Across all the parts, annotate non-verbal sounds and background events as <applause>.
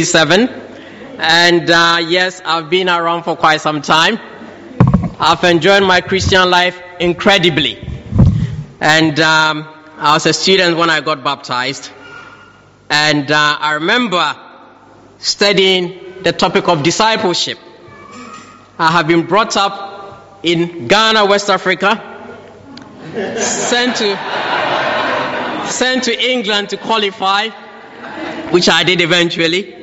Seven, and uh, yes, I've been around for quite some time. I've enjoyed my Christian life incredibly, and um, I was a student when I got baptized, and uh, I remember studying the topic of discipleship. I have been brought up in Ghana, West Africa, sent to sent to England to qualify, which I did eventually.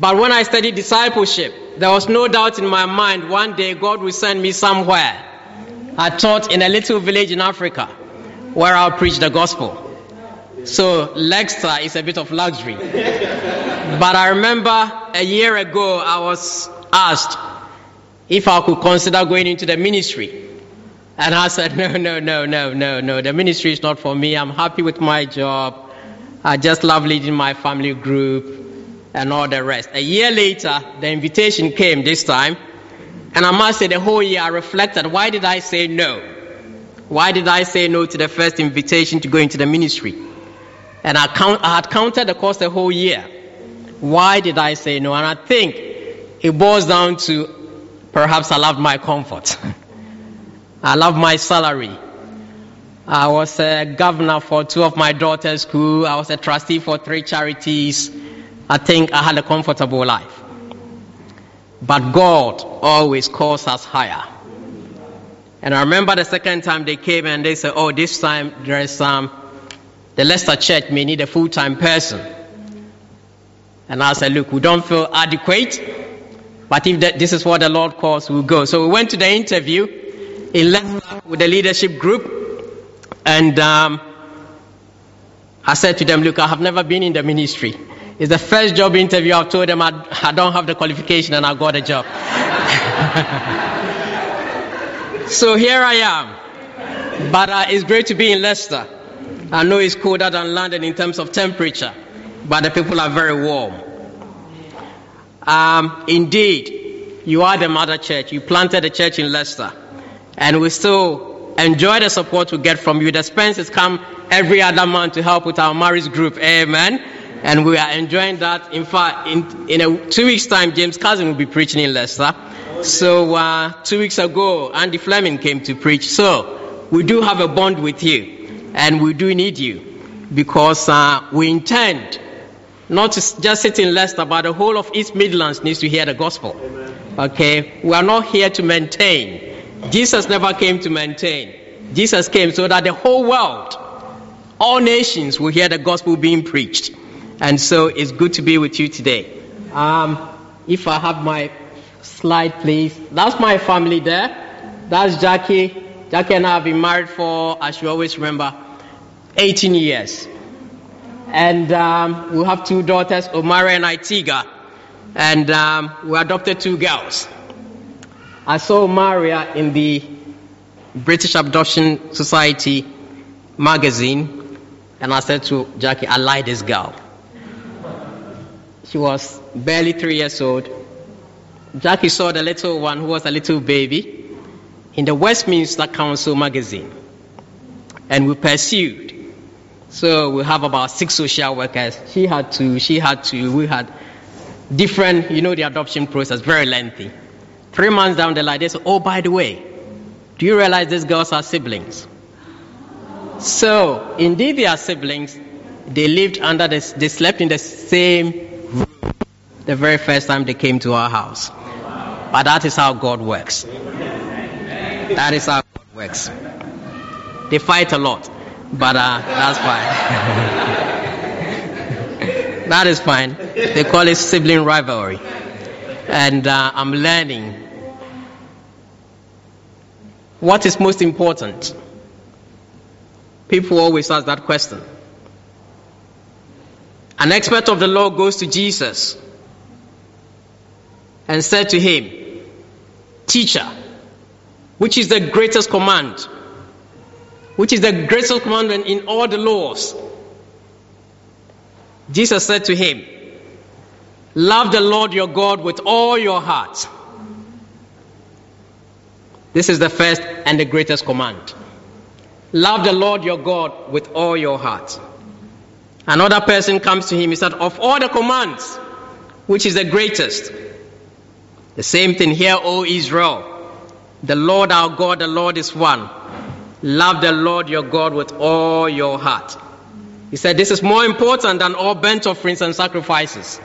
But when I studied discipleship, there was no doubt in my mind one day God will send me somewhere. I taught in a little village in Africa where I'll preach the gospel. So Leicester is a bit of luxury. but I remember a year ago I was asked if I could consider going into the ministry. And I said, <laughs> no, no, no, no, no, no. The ministry is not for me. I'm happy with my job. I just love leading my family group and all the rest. A year later, the invitation came this time, and I must say, the whole year I reflected why did I say no? Why did I say no to the first invitation to go into the ministry? And I, count, I had counted the cost the whole year. Why did I say no? And I think it boils down to perhaps I loved my comfort. <laughs> I loved my salary. I was a governor for two of my daughter's school. I was a trustee for three charities. I think I had a comfortable life. But God always calls us higher. And I remember the second time they came and they said, Oh, this time there is some, um, the Leicester Church may need a full time person. And I said, Look, we don't feel adequate, but if this is what the Lord calls, we'll go. So we went to the interview in Leicester with the leadership group, and um, I said to them, Look, I have never been in the ministry. It's the first job interview I've told them I, I don't have the qualification and I got a job. <laughs> so here I am. But uh, it's great to be in Leicester. I know it's colder than London in terms of temperature, but the people are very warm. Um, indeed, you are the mother church. You planted a church in Leicester. And we still enjoy the support we get from you. The Spencers come every other month to help with our marriage group. Amen and we are enjoying that. In fact, in, in a two weeks' time, James Cousin will be preaching in Leicester. So uh, two weeks ago, Andy Fleming came to preach. So we do have a bond with you, and we do need you because uh, we intend not to just sit in Leicester, but the whole of East Midlands needs to hear the gospel. Okay, we are not here to maintain. Jesus never came to maintain. Jesus came so that the whole world, all nations, will hear the gospel being preached. And so it's good to be with you today. Um, if I have my slide, please. That's my family there. That's Jackie. Jackie and I have been married for, as you always remember, 18 years. And um, we have two daughters, Omara and Itiga. And um, we adopted two girls. I saw Maria in the British Adoption Society magazine, and I said to Jackie, I like this girl. She was barely three years old. Jackie saw the little one who was a little baby in the Westminster Council magazine. And we pursued. So we have about six social workers. She had two, she had two, we had different, you know, the adoption process, very lengthy. Three months down the line, they said, Oh, by the way, do you realize these girls are siblings? So, indeed, they are siblings. They lived under the, they slept in the same the very first time they came to our house. But that is how God works. That is how God works. They fight a lot, but uh, that's fine. <laughs> that is fine. They call it sibling rivalry. And uh, I'm learning what is most important. People always ask that question. An expert of the law goes to Jesus and said to him, Teacher, which is the greatest command? Which is the greatest commandment in all the laws? Jesus said to him, Love the Lord your God with all your heart. This is the first and the greatest command. Love the Lord your God with all your heart. Another person comes to him, he said, Of all the commands, which is the greatest? The same thing here, O Israel. The Lord our God, the Lord is one. Love the Lord your God with all your heart. He said, This is more important than all burnt offerings and sacrifices.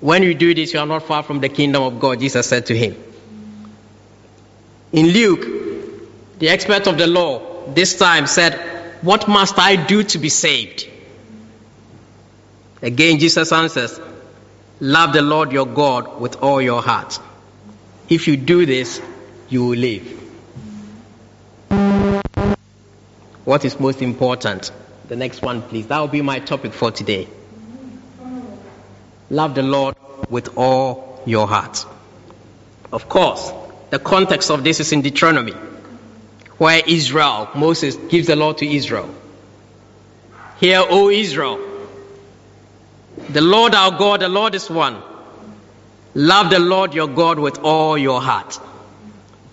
When you do this, you are not far from the kingdom of God, Jesus said to him. In Luke, the expert of the law this time said, What must I do to be saved? Again, Jesus answers, Love the Lord your God with all your heart. If you do this, you will live. What is most important? The next one, please. That will be my topic for today. Love the Lord with all your heart. Of course, the context of this is in Deuteronomy, where Israel, Moses gives the law to Israel. Hear, O Israel, the Lord our God, the Lord is one. Love the Lord your God with all your heart.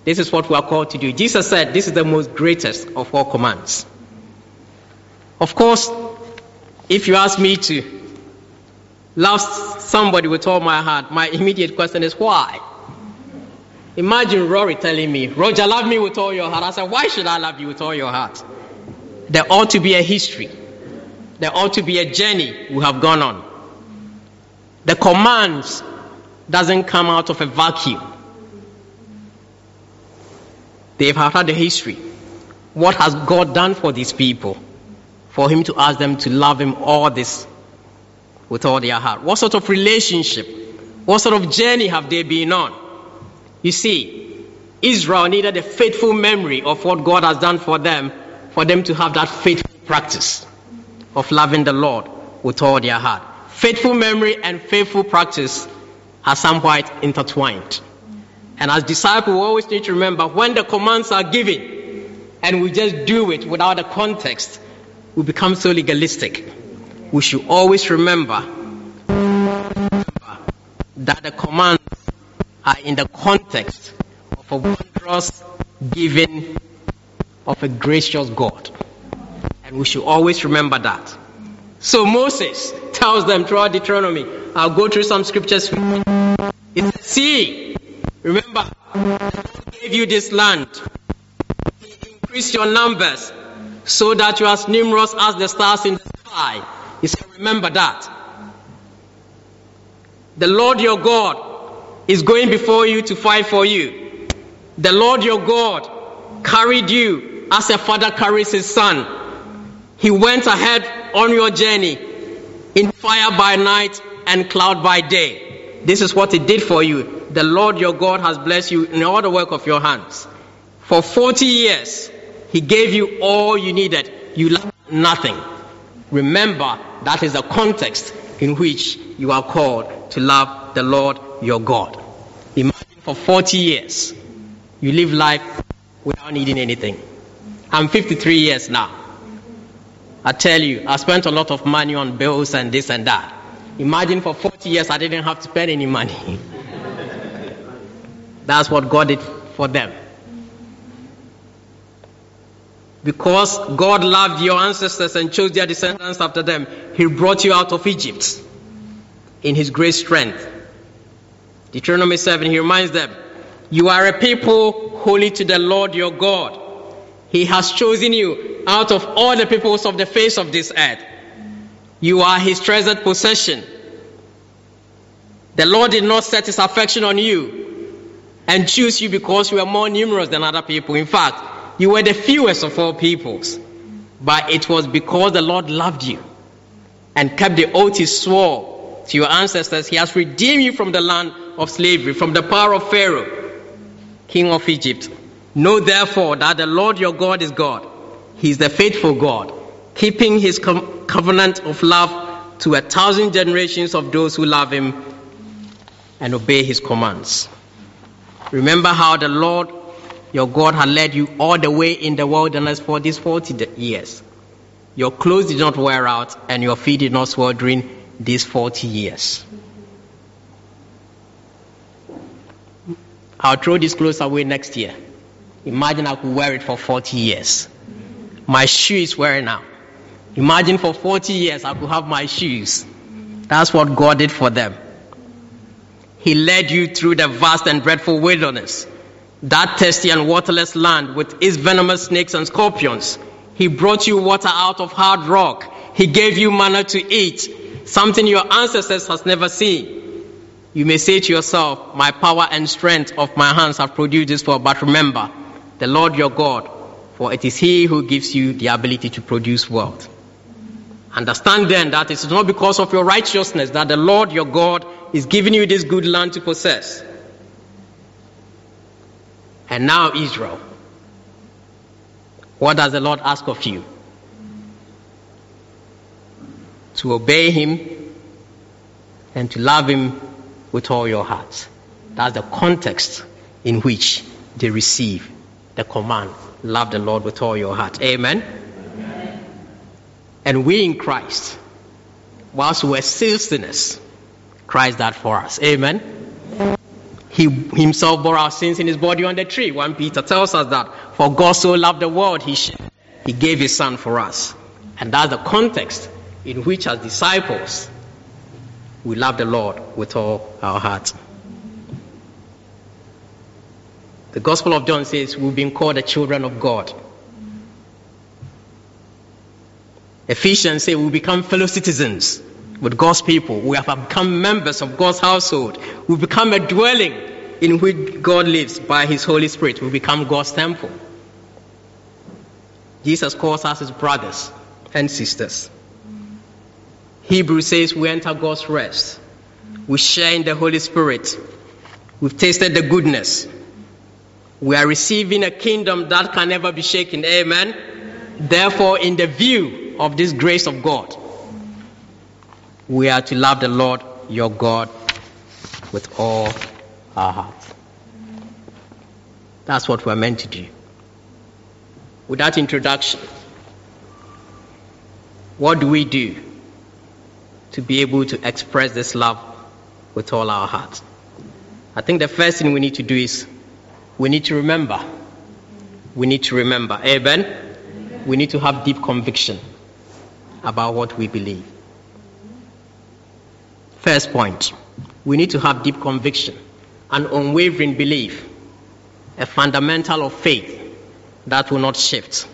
This is what we are called to do. Jesus said this is the most greatest of all commands. Of course, if you ask me to love somebody with all my heart, my immediate question is why? Imagine Rory telling me, Roger, love me with all your heart. I said, why should I love you with all your heart? There ought to be a history. There ought to be a journey we have gone on. The commands doesn't come out of a vacuum. They've had a history. What has God done for these people? For Him to ask them to love Him all this with all their heart. What sort of relationship, what sort of journey have they been on? You see, Israel needed a faithful memory of what God has done for them, for them to have that faithful practice of loving the Lord with all their heart. Faithful memory and faithful practice are somewhat intertwined. And as disciples, we always need to remember when the commands are given and we just do it without a context, we become so legalistic. We should always remember that the commands are in the context of a wondrous giving of a gracious God. And we should always remember that. So Moses tells them throughout Deuteronomy, I'll go through some scriptures. It says, See, remember, God gave you this land. He increased your numbers so that you are as numerous as the stars in the sky. He said, Remember that. The Lord your God is going before you to fight for you. The Lord your God carried you as a father carries his son. He went ahead on your journey in fire by night and cloud by day. This is what he did for you. The Lord your God has blessed you in all the work of your hands. For 40 years, he gave you all you needed. You lacked nothing. Remember, that is the context in which you are called to love the Lord your God. Imagine for 40 years, you live life without needing anything. I'm 53 years now. I tell you, I spent a lot of money on bills and this and that. Imagine for 40 years I didn't have to spend any money. <laughs> That's what God did for them. Because God loved your ancestors and chose their descendants after them, He brought you out of Egypt in His great strength. Deuteronomy 7, He reminds them, You are a people holy to the Lord your God. He has chosen you out of all the peoples of the face of this earth. You are His treasured possession. The Lord did not set His affection on you and choose you because you were more numerous than other people. In fact, you were the fewest of all peoples, but it was because the Lord loved you and kept the oath he swore to your ancestors. He has redeemed you from the land of slavery, from the power of Pharaoh, king of Egypt. Know therefore that the Lord your God is God. He is the faithful God, keeping his com- covenant of love to a thousand generations of those who love him and obey his commands. Remember how the Lord your God had led you all the way in the wilderness for these 40 years. Your clothes did not wear out, and your feet did not swell during these 40 years. I'll throw these clothes away next year. Imagine I could wear it for 40 years. My shoe is wearing out. Imagine for 40 years I could have my shoes. That's what God did for them. He led you through the vast and dreadful wilderness, that thirsty and waterless land with its venomous snakes and scorpions. He brought you water out of hard rock. He gave you manna to eat, something your ancestors has never seen. You may say to yourself, My power and strength of my hands have produced this for, but remember, the Lord your God, for it is He who gives you the ability to produce wealth. Understand then that it is not because of your righteousness that the Lord your God is giving you this good land to possess. And now, Israel, what does the Lord ask of you? To obey Him and to love Him with all your heart. That's the context in which they receive the command love the Lord with all your heart. Amen. And we in Christ, whilst we were still sinners, Christ died for us. Amen. He himself bore our sins in his body on the tree. 1 Peter tells us that for God so loved the world, he, he gave his son for us. And that's the context in which, as disciples, we love the Lord with all our heart. The Gospel of John says we've been called the children of God. Ephesians say we become fellow citizens with God's people. We have become members of God's household. We become a dwelling in which God lives by His Holy Spirit. We become God's temple. Jesus calls us His brothers and sisters. Hebrews says we enter God's rest. We share in the Holy Spirit. We've tasted the goodness. We are receiving a kingdom that can never be shaken. Amen. Therefore, in the view of this grace of God, we are to love the Lord your God with all our heart. That's what we're meant to do. With that introduction, what do we do to be able to express this love with all our heart? I think the first thing we need to do is we need to remember. We need to remember. Amen we need to have deep conviction about what we believe. First point, we need to have deep conviction, an unwavering belief, a fundamental of faith that will not shift.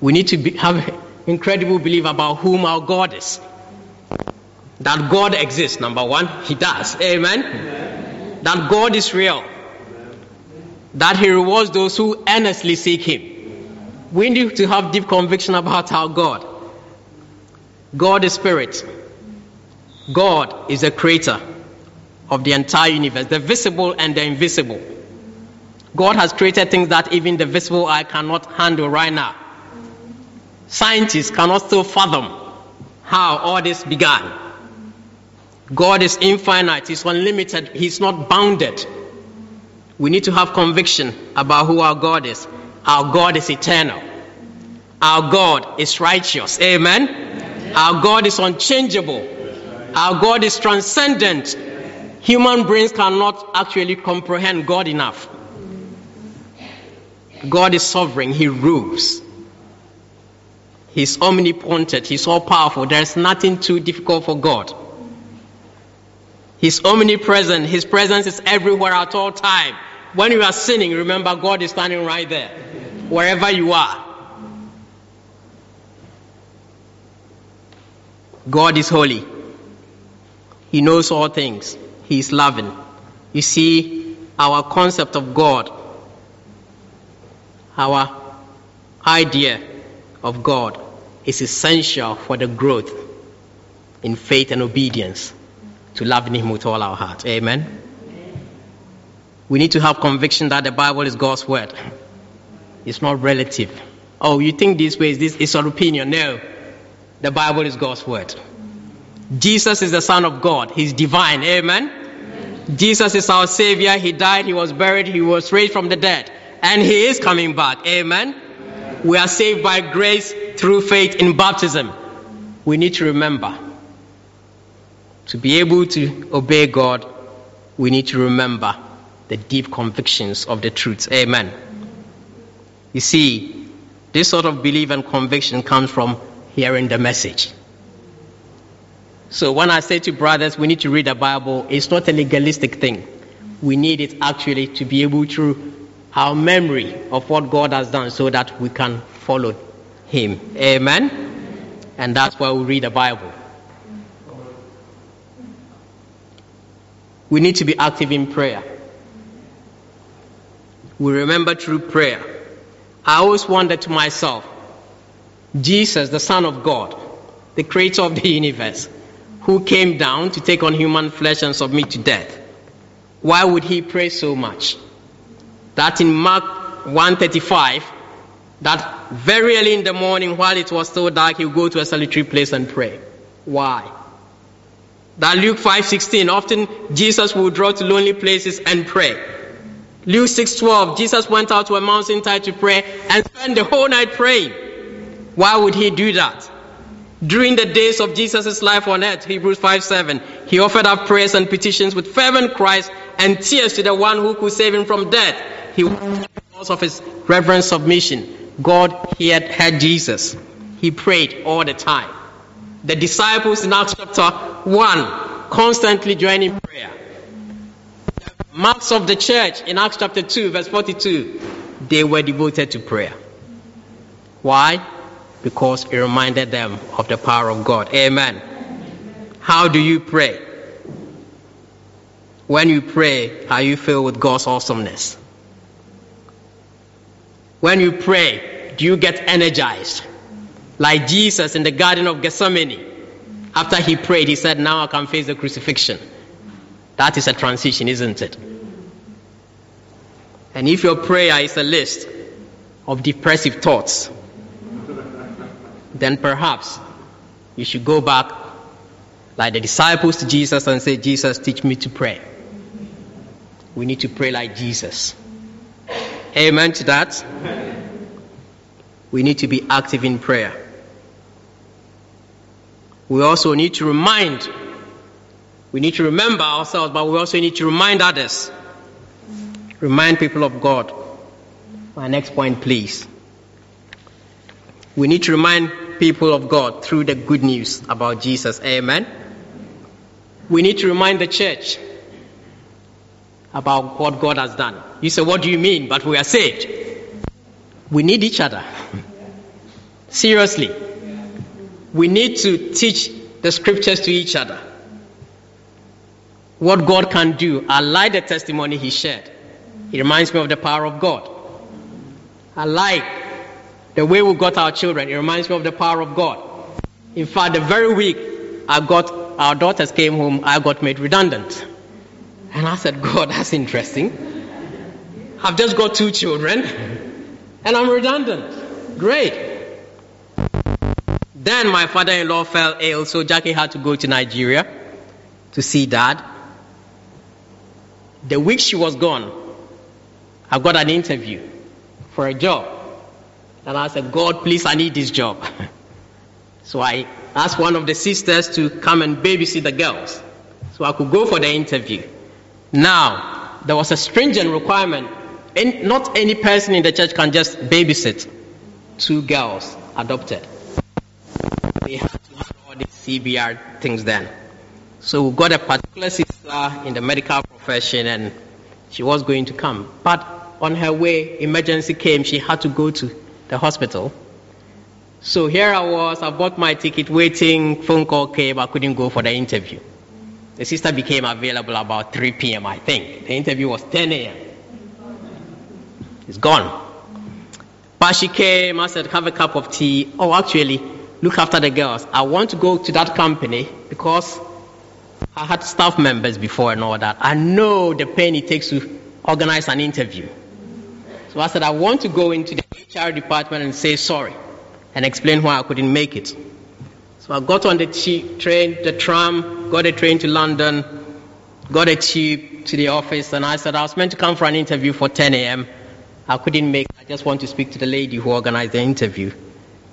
We need to be, have <laughs> incredible belief about whom our God is. That God exists, number one, He does. Amen. Amen. That God is real. That He rewards those who earnestly seek Him we need to have deep conviction about our God. God is spirit. God is the creator of the entire universe, the visible and the invisible. God has created things that even the visible eye cannot handle right now. Scientists cannot still fathom how all this began. God is infinite, He's unlimited, He's not bounded. We need to have conviction about who our God is. Our God is eternal. Our God is righteous. Amen. Amen. Our God is unchangeable. Our God is transcendent. Human brains cannot actually comprehend God enough. God is sovereign. He rules. He's omnipotent. He's all powerful. There's nothing too difficult for God. He's omnipresent. His presence is everywhere at all time. When you are sinning, remember God is standing right there, wherever you are. God is holy. He knows all things. He is loving. You see, our concept of God, our idea of God is essential for the growth in faith and obedience to loving Him with all our heart. Amen. We need to have conviction that the Bible is God's word. It's not relative. Oh, you think this way, is this is your opinion. No. The Bible is God's word. Jesus is the Son of God. He's divine. Amen? Amen. Jesus is our Savior. He died, He was buried, He was raised from the dead. And He is coming back. Amen? Amen? We are saved by grace through faith in baptism. We need to remember to be able to obey God, we need to remember the deep convictions of the truth. Amen. You see, this sort of belief and conviction comes from hearing the message. So when I say to brothers, we need to read the Bible, it's not a legalistic thing. We need it actually to be able to our memory of what God has done so that we can follow Him. Amen? And that's why we read the Bible. We need to be active in prayer. We remember through prayer. I always wonder to myself Jesus, the Son of God, the creator of the universe, who came down to take on human flesh and submit to death, why would he pray so much? that in Mark 135, that very early in the morning while it was still dark, he would go to a solitary place and pray. Why? That Luke 5:16, often Jesus would draw to lonely places and pray. Luke 6:12, Jesus went out to a mountainside to pray and spent the whole night praying. Why would he do that? During the days of Jesus' life on earth, Hebrews 5:7, he offered up prayers and petitions with fervent cries and tears to the one who could save him from death he because of his reverent submission. God he had heard Jesus. He prayed all the time. The disciples in Acts chapter 1 constantly joining in prayer. Marks of the church in Acts chapter 2, verse 42, they were devoted to prayer. Why? Because it reminded them of the power of God. Amen. How do you pray? When you pray, are you filled with God's awesomeness? When you pray, do you get energized? Like Jesus in the Garden of Gethsemane. After he prayed, he said, Now I can face the crucifixion. That is a transition, isn't it? And if your prayer is a list of depressive thoughts, then perhaps you should go back like the disciples to Jesus and say, Jesus, teach me to pray. We need to pray like Jesus. Amen to that. We need to be active in prayer. We also need to remind, we need to remember ourselves, but we also need to remind others. Remind people of God. My next point, please. We need to remind people of God through the good news about Jesus. Amen. We need to remind the church about what God has done. You say, What do you mean? But we are saved. We need each other. <laughs> Seriously. We need to teach the scriptures to each other. What God can do. I like the testimony he shared. It reminds me of the power of God. I like the way we got our children. It reminds me of the power of God. In fact, the very week I got our daughters came home, I got made redundant. And I said, God, that's interesting. I've just got two children and I'm redundant. Great. Then my father in law fell ill, so Jackie had to go to Nigeria to see dad. The week she was gone, I got an interview for a job. And I said, God, please, I need this job. <laughs> so I asked one of the sisters to come and babysit the girls so I could go for the interview. Now, there was a stringent requirement. And not any person in the church can just babysit two girls adopted. They had to have all these CBR things then. So we got a particular sister in the medical profession and she was going to come. But on her way, emergency came. She had to go to the hospital. So here I was, I bought my ticket waiting, phone call came, I couldn't go for the interview. The sister became available about 3 p.m., I think. The interview was 10 a.m. It's gone. But she came, I said, have a cup of tea. Oh, actually, look after the girls. I want to go to that company because I had staff members before and all that. I know the pain it takes to organize an interview. So I said, I want to go into the HR department and say sorry and explain why I couldn't make it. So I got on the train, the tram, got a train to London, got a tube to the office, and I said I was meant to come for an interview for 10 a.m. I couldn't make. I just want to speak to the lady who organized the interview.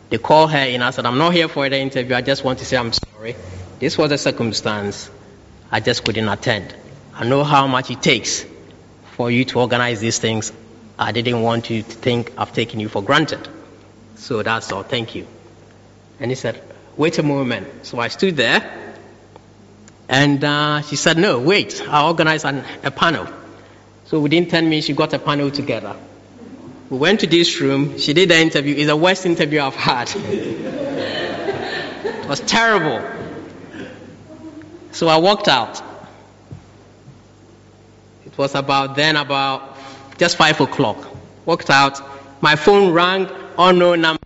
They called her and I said, I'm not here for the interview. I just want to say I'm sorry. This was a circumstance. I just couldn't attend. I know how much it takes for you to organize these things. I didn't want you to think I've taken you for granted. So that's all. Thank you. And he said, Wait a moment. So I stood there. And uh, she said, No, wait, I'll organize an, a panel. So within 10 minutes, she got a panel together. We went to this room. She did the interview. It's the worst interview I've had. <laughs> it was terrible. So I walked out. It was about then, about just 5 o'clock. Walked out. My phone rang, unknown number.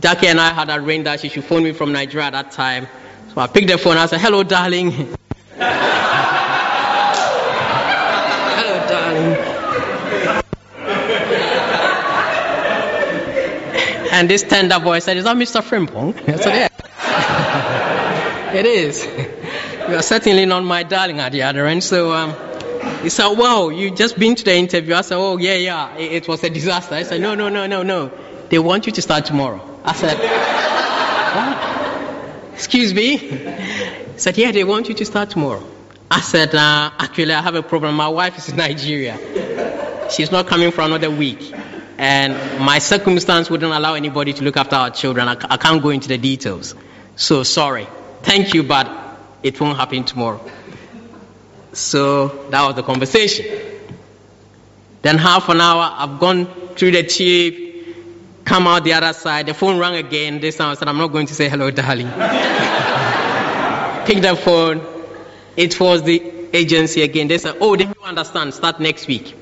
Jackie and I had arranged that she should phone me from Nigeria at that time. So I picked the phone. I said, Hello, darling. <laughs> Hello, darling. and this tender voice said, Is that Mr. Frimpong? I said, Yeah. <laughs> it is. <laughs> You are certainly not my darling at the other end. So um, he said, Wow, you just been to the interview. I said, Oh, yeah, yeah. It, it was a disaster. I said, No, no, no, no, no. They want you to start tomorrow. I said? Excuse me? He said, Yeah, they want you to start tomorrow. I said, uh, Actually, I have a problem. My wife is in Nigeria. She's not coming for another week. And my circumstance wouldn't allow anybody to look after our children. I, I can't go into the details. So sorry. Thank you, but it won't happen tomorrow. So that was the conversation. Then half an hour, I've gone through the tube, come out the other side. The phone rang again. This time I said, I'm not going to say hello, darling. <laughs> Pick the phone. It was the agency again. They said, Oh, they don't understand. Start next week.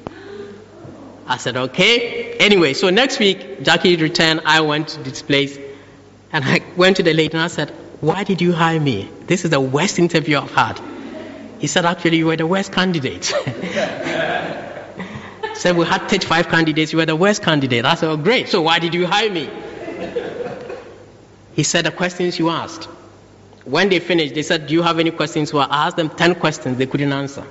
I said, Okay. Anyway, so next week, Jackie returned. I went to this place. And I went to the lady and I said, Why did you hire me? This is the worst interview I've had. He said, Actually, you were the worst candidate. <laughs> said we had 35 candidates, you were the worst candidate. I said, oh, great. So why did you hire me? He said, the questions you asked. When they finished, they said, do you have any questions? So I asked them 10 questions they couldn't answer.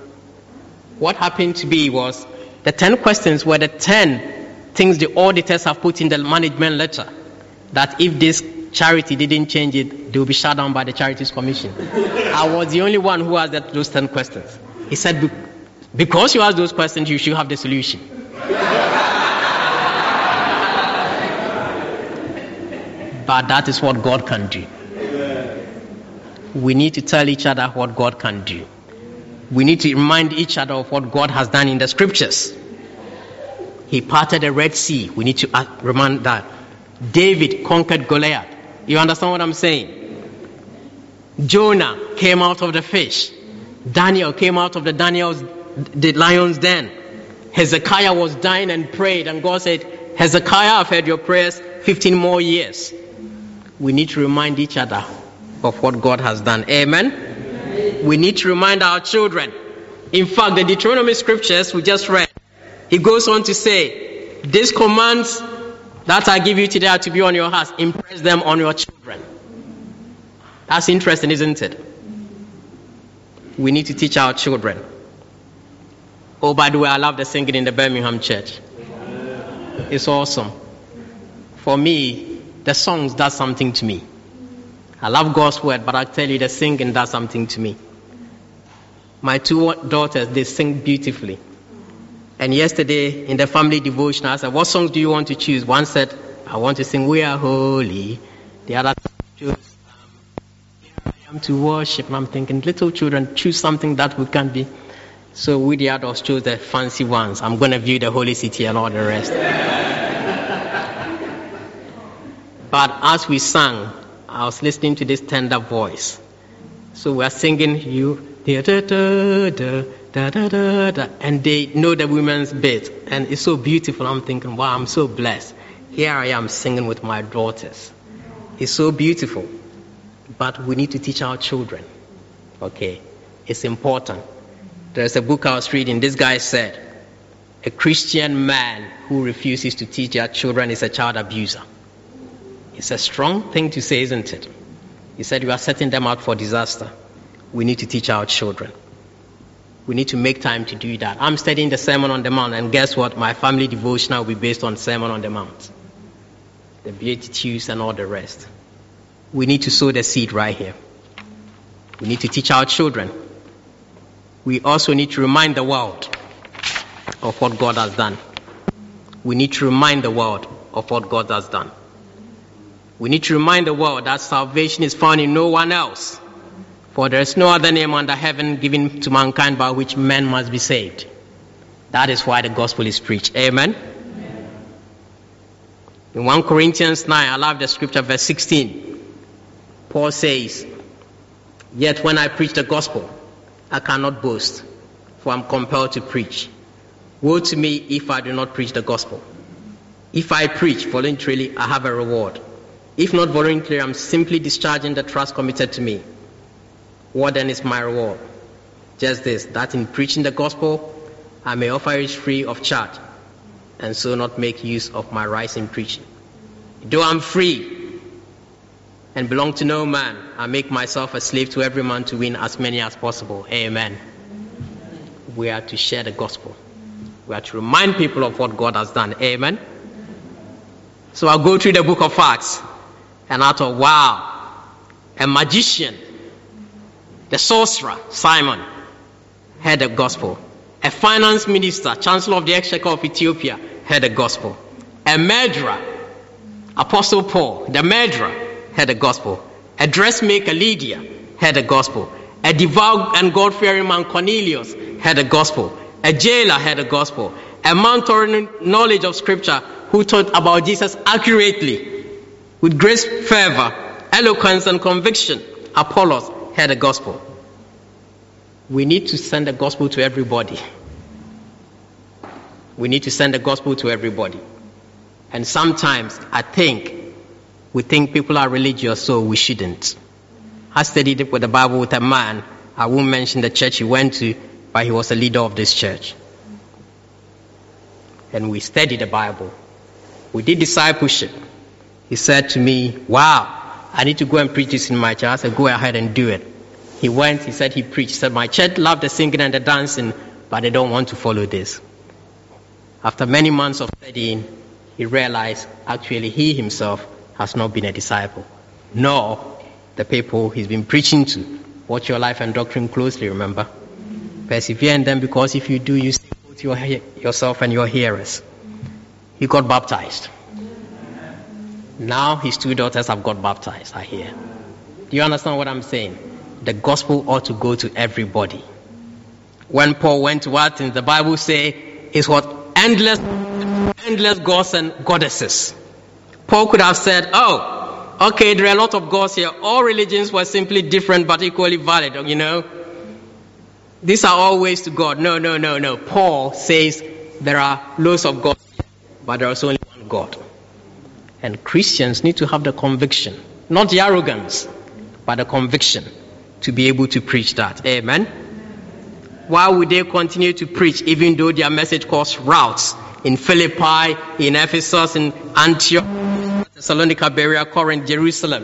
What happened to be was the 10 questions were the 10 things the auditors have put in the management letter that if this charity didn't change it, they will be shut down by the Charities Commission. I was the only one who asked that, those 10 questions. He said, because you ask those questions, you should have the solution. <laughs> but that is what God can do. We need to tell each other what God can do. We need to remind each other of what God has done in the scriptures. He parted the Red Sea. We need to uh, remind that. David conquered Goliath. You understand what I'm saying? Jonah came out of the fish. Daniel came out of the Daniel's the lion's den. Hezekiah was dying and prayed, and God said, Hezekiah, I've heard your prayers 15 more years. We need to remind each other of what God has done. Amen? Amen. We need to remind our children. In fact, the Deuteronomy scriptures we just read, he goes on to say, These commands that I give you today are to be on your hearts. Impress them on your children. That's interesting, isn't it? We need to teach our children. Oh, by the way, I love the singing in the Birmingham church. It's awesome. For me, the songs does something to me. I love God's word, but I tell you, the singing does something to me. My two daughters, they sing beautifully. And yesterday in the family devotion, I said, What songs do you want to choose? One said, I want to sing We Are Holy. The other chose, um, I am to worship. And I'm thinking, little children, choose something that we can be. So we the adults chose the fancy ones. I'm going to view the holy city and all the rest. <laughs> but as we sang, I was listening to this tender voice. So we are singing you, da, da, da, da, da, da, da, and they know the women's bit. And it's so beautiful. I'm thinking, wow, I'm so blessed. Here I am singing with my daughters. It's so beautiful. But we need to teach our children. Okay? It's important. There's a book I was reading. This guy said, a Christian man who refuses to teach their children is a child abuser. It's a strong thing to say, isn't it? He said, You are setting them out for disaster. We need to teach our children. We need to make time to do that. I'm studying the Sermon on the Mount, and guess what? My family devotional will be based on Sermon on the Mount, the Beatitudes, and all the rest. We need to sow the seed right here. We need to teach our children we also need to remind the world of what God has done. We need to remind the world of what God has done. We need to remind the world that salvation is found in no one else. For there is no other name under heaven given to mankind by which men must be saved. That is why the gospel is preached. Amen. In 1 Corinthians 9, I love the scripture, verse 16. Paul says, Yet when I preach the gospel, I cannot boast, for I'm compelled to preach. Woe to me if I do not preach the gospel. If I preach voluntarily, I have a reward. If not voluntarily, I'm simply discharging the trust committed to me. What then is my reward? Just this, that in preaching the gospel, I may offer it free of charge, and so not make use of my rights in preaching. Though I'm free and belong to no man, I make myself a slave to every man to win as many as possible. Amen. We are to share the gospel. We are to remind people of what God has done. Amen. So I'll go through the book of Acts, and I thought, wow, a magician, the sorcerer, Simon, heard the gospel. A finance minister, chancellor of the exchequer of Ethiopia, heard the gospel. A murderer, Apostle Paul, the murderer, heard the gospel. A dressmaker, Lydia, heard the gospel. A devout and God fearing man, Cornelius, heard the gospel. A jailer heard the gospel. A man thorough knowledge of scripture who taught about Jesus accurately with great fervor, eloquence, and conviction. Apollos heard the gospel. We need to send the gospel to everybody. We need to send the gospel to everybody. And sometimes I think we think people are religious, so we shouldn't. I studied with the Bible with a man. I won't mention the church he went to, but he was a leader of this church. And we studied the Bible. We did discipleship. He said to me, Wow, I need to go and preach this in my church. I said, Go ahead and do it. He went, he said he preached. He said, My church loved the singing and the dancing, but they don't want to follow this. After many months of studying, he realized actually he himself has not been a disciple, nor the people he's been preaching to. Watch your life and doctrine closely, remember. Persevere in them because if you do, you save both your, yourself and your hearers. He got baptized. Now his two daughters have got baptized, I hear. Do you understand what I'm saying? The gospel ought to go to everybody. When Paul went to Athens, the Bible say is what endless, endless gods and goddesses. Paul could have said, "Oh, okay, there are a lot of gods here. All religions were simply different but equally valid. You know, these are all ways to God." No, no, no, no. Paul says there are loads of gods, but there is only one God. And Christians need to have the conviction, not the arrogance, but the conviction to be able to preach that. Amen. Why would they continue to preach even though their message caused routes in Philippi, in Ephesus, in Antioch, Thessalonica, Berea, Corinth, Jerusalem?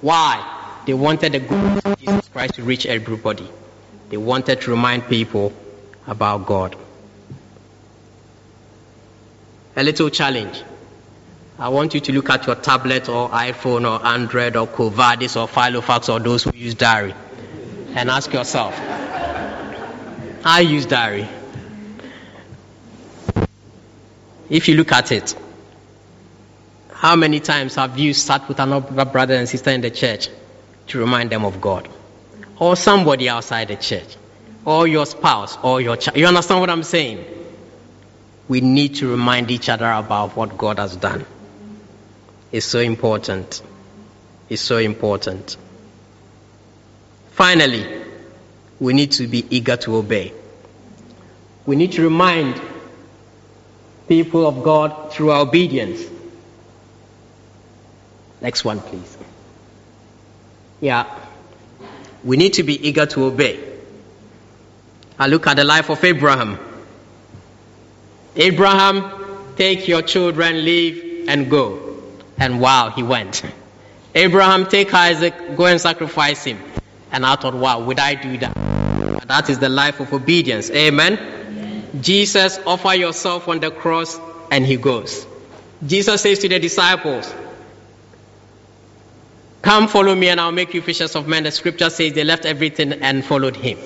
Why? They wanted the good of Jesus Christ to reach everybody. They wanted to remind people about God. A little challenge. I want you to look at your tablet or iPhone or Android or Covadis or Filofax or those who use diary and ask yourself, I use diary. If you look at it, how many times have you sat with another brother and sister in the church to remind them of God? Or somebody outside the church? Or your spouse? Or your child? You understand what I'm saying? We need to remind each other about what God has done. It's so important. Is so important. Finally, we need to be eager to obey. We need to remind people of God through our obedience. Next one, please. Yeah. We need to be eager to obey. I look at the life of Abraham. Abraham, take your children, leave, and go. And wow, he went. Abraham, take Isaac, go and sacrifice him. And I thought, wow, would I do that? That is the life of obedience. Amen. Amen. Jesus, offer yourself on the cross, and he goes. Jesus says to the disciples, Come follow me, and I'll make you fishers of men. The scripture says they left everything and followed him.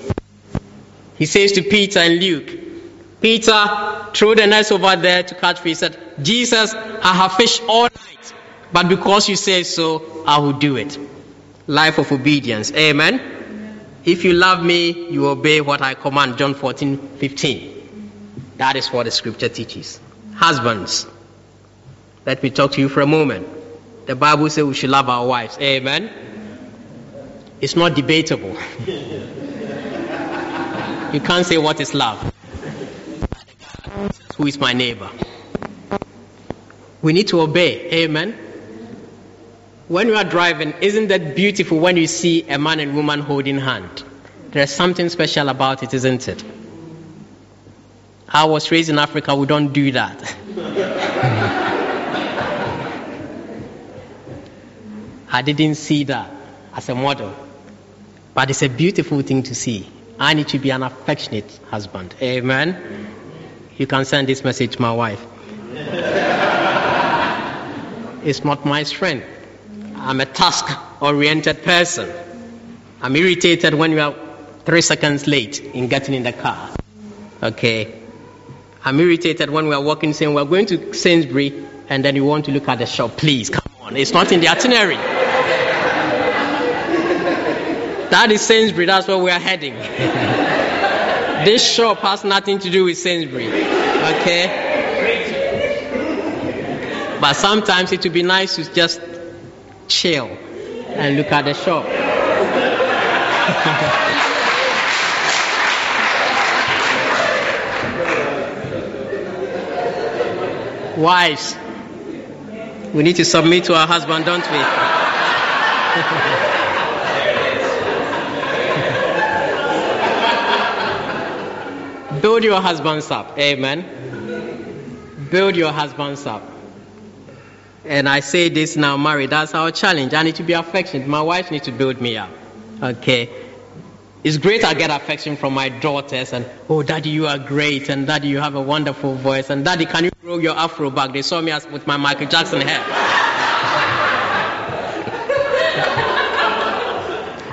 He says to Peter and Luke, Peter, throw the nets over there to catch fish. He said, Jesus, I have fished all night, But because you say so, I will do it. Life of obedience. Amen. If you love me, you obey what I command. John 14, 15. That is what the scripture teaches. Husbands, let me talk to you for a moment. The Bible says we should love our wives. Amen. It's not debatable. <laughs> you can't say what is love. Who is my neighbor? We need to obey. Amen. When you are driving, isn't that beautiful when you see a man and woman holding hand? There's something special about it, isn't it? I was raised in Africa, we don't do that. <laughs> I didn't see that as a model, but it's a beautiful thing to see. I need to be an affectionate husband. Amen. You can send this message to my wife. <laughs> it's not my strength. I'm a task oriented person. I'm irritated when you are three seconds late in getting in the car. Okay. I'm irritated when we are walking saying we're going to Sainsbury and then you want to look at the shop. Please, come on. It's not in the itinerary. <laughs> that is Sainsbury. That's where we are heading. <laughs> this shop has nothing to do with Sainsbury. Okay? But sometimes it would be nice to just chill and look at the shop. <laughs> Wives, we need to submit to our husband, don't we? <laughs> Build your husbands up. Amen. Build your husbands up. And I say this now, married, that's our challenge. I need to be affectionate. My wife needs to build me up. Okay. It's great I get affection from my daughters and, oh, daddy, you are great. And daddy, you have a wonderful voice. And daddy, can you grow your afro back? They saw me as with my Michael Jackson hair. <laughs>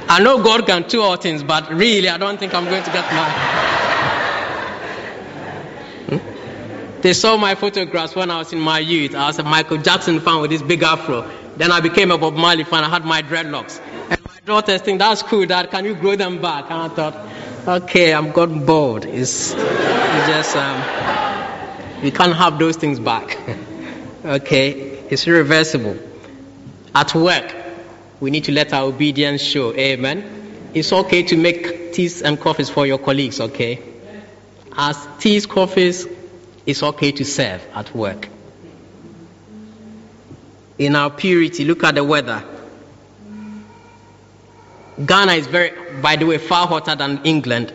I know God can do all things, but really, I don't think I'm going to get my. They saw my photographs when I was in my youth. I was a Michael Jackson fan with this big afro. Then I became a Bob Marley fan. I had my dreadlocks. And my daughters think, that's cool, Dad. Can you grow them back? And I thought, okay, I'm got bored. It's, it's just, um, we can't have those things back. <laughs> okay, it's irreversible. At work, we need to let our obedience show. Amen. It's okay to make teas and coffees for your colleagues, okay? As teas, coffees, it's okay to serve at work. In our purity, look at the weather. Ghana is very, by the way, far hotter than England.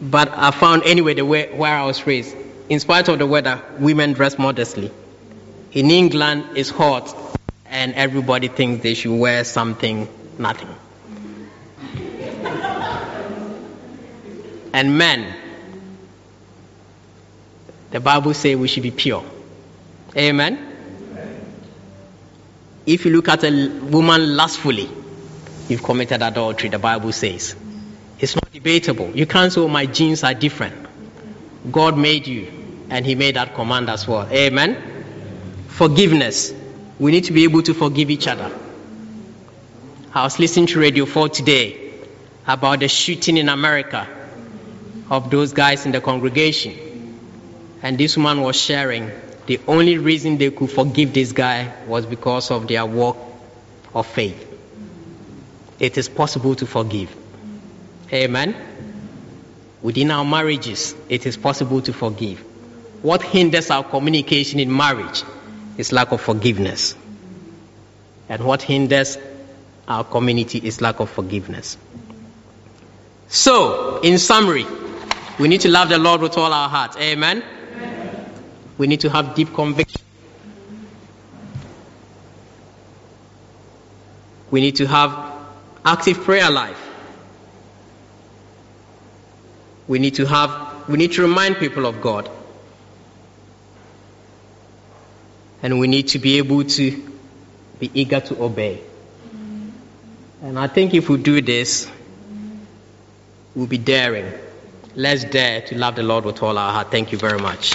But I found anyway the way where I was raised, in spite of the weather, women dress modestly. In England, it's hot, and everybody thinks they should wear something, nothing. And men, the Bible says we should be pure. Amen. If you look at a woman lustfully, you've committed adultery, the Bible says. It's not debatable. You can't say, oh, my genes are different. God made you, and He made that command as well. Amen. Forgiveness. We need to be able to forgive each other. I was listening to Radio 4 today about the shooting in America of those guys in the congregation. And this woman was sharing the only reason they could forgive this guy was because of their walk of faith. It is possible to forgive. Amen. Within our marriages, it is possible to forgive. What hinders our communication in marriage is lack of forgiveness. And what hinders our community is lack of forgiveness. So, in summary, we need to love the Lord with all our hearts. Amen. We need to have deep conviction. We need to have active prayer life. We need to have we need to remind people of God. And we need to be able to be eager to obey. And I think if we do this, we'll be daring. Let's dare to love the Lord with all our heart. Thank you very much.